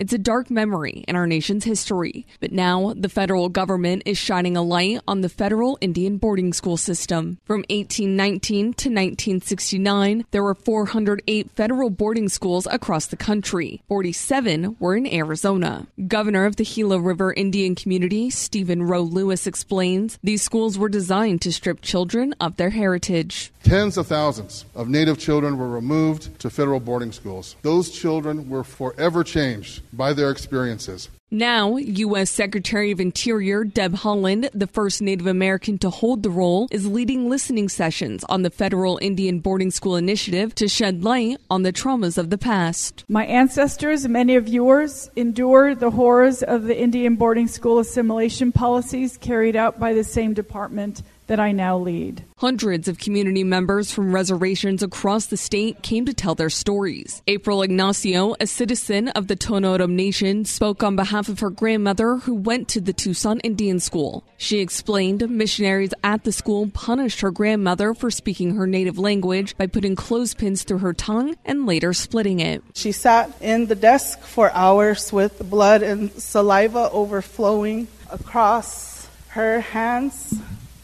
It's a dark memory in our nation's history, but now the federal government is shining a light on the federal Indian boarding school system. From 1819 to 1969, there were 408 federal boarding schools across the country. 47 were in Arizona. Governor of the Gila River Indian Community, Stephen Roe Lewis, explains these schools were designed to strip children of their heritage. Tens of thousands of Native children were removed to federal boarding schools. Those children were forever changed by their experiences. Now, U.S. Secretary of Interior Deb Haaland, the first Native American to hold the role, is leading listening sessions on the federal Indian boarding school initiative to shed light on the traumas of the past. My ancestors, many of yours, endured the horrors of the Indian boarding school assimilation policies carried out by the same department that I now lead. Hundreds of community members from reservations across the state came to tell their stories. April Ignacio, a citizen of the Tohono Nation, spoke on behalf of her grandmother who went to the Tucson Indian School. She explained missionaries at the school punished her grandmother for speaking her native language by putting clothespins through her tongue and later splitting it. She sat in the desk for hours with blood and saliva overflowing across her hands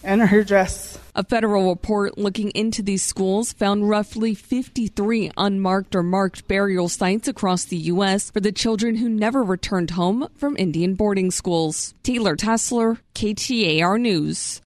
and her dress. A federal report looking into these schools found roughly 53 unmarked or marked burial sites across the U.S. for the children who never returned home from Indian boarding schools. Taylor Tassler, KTAR News.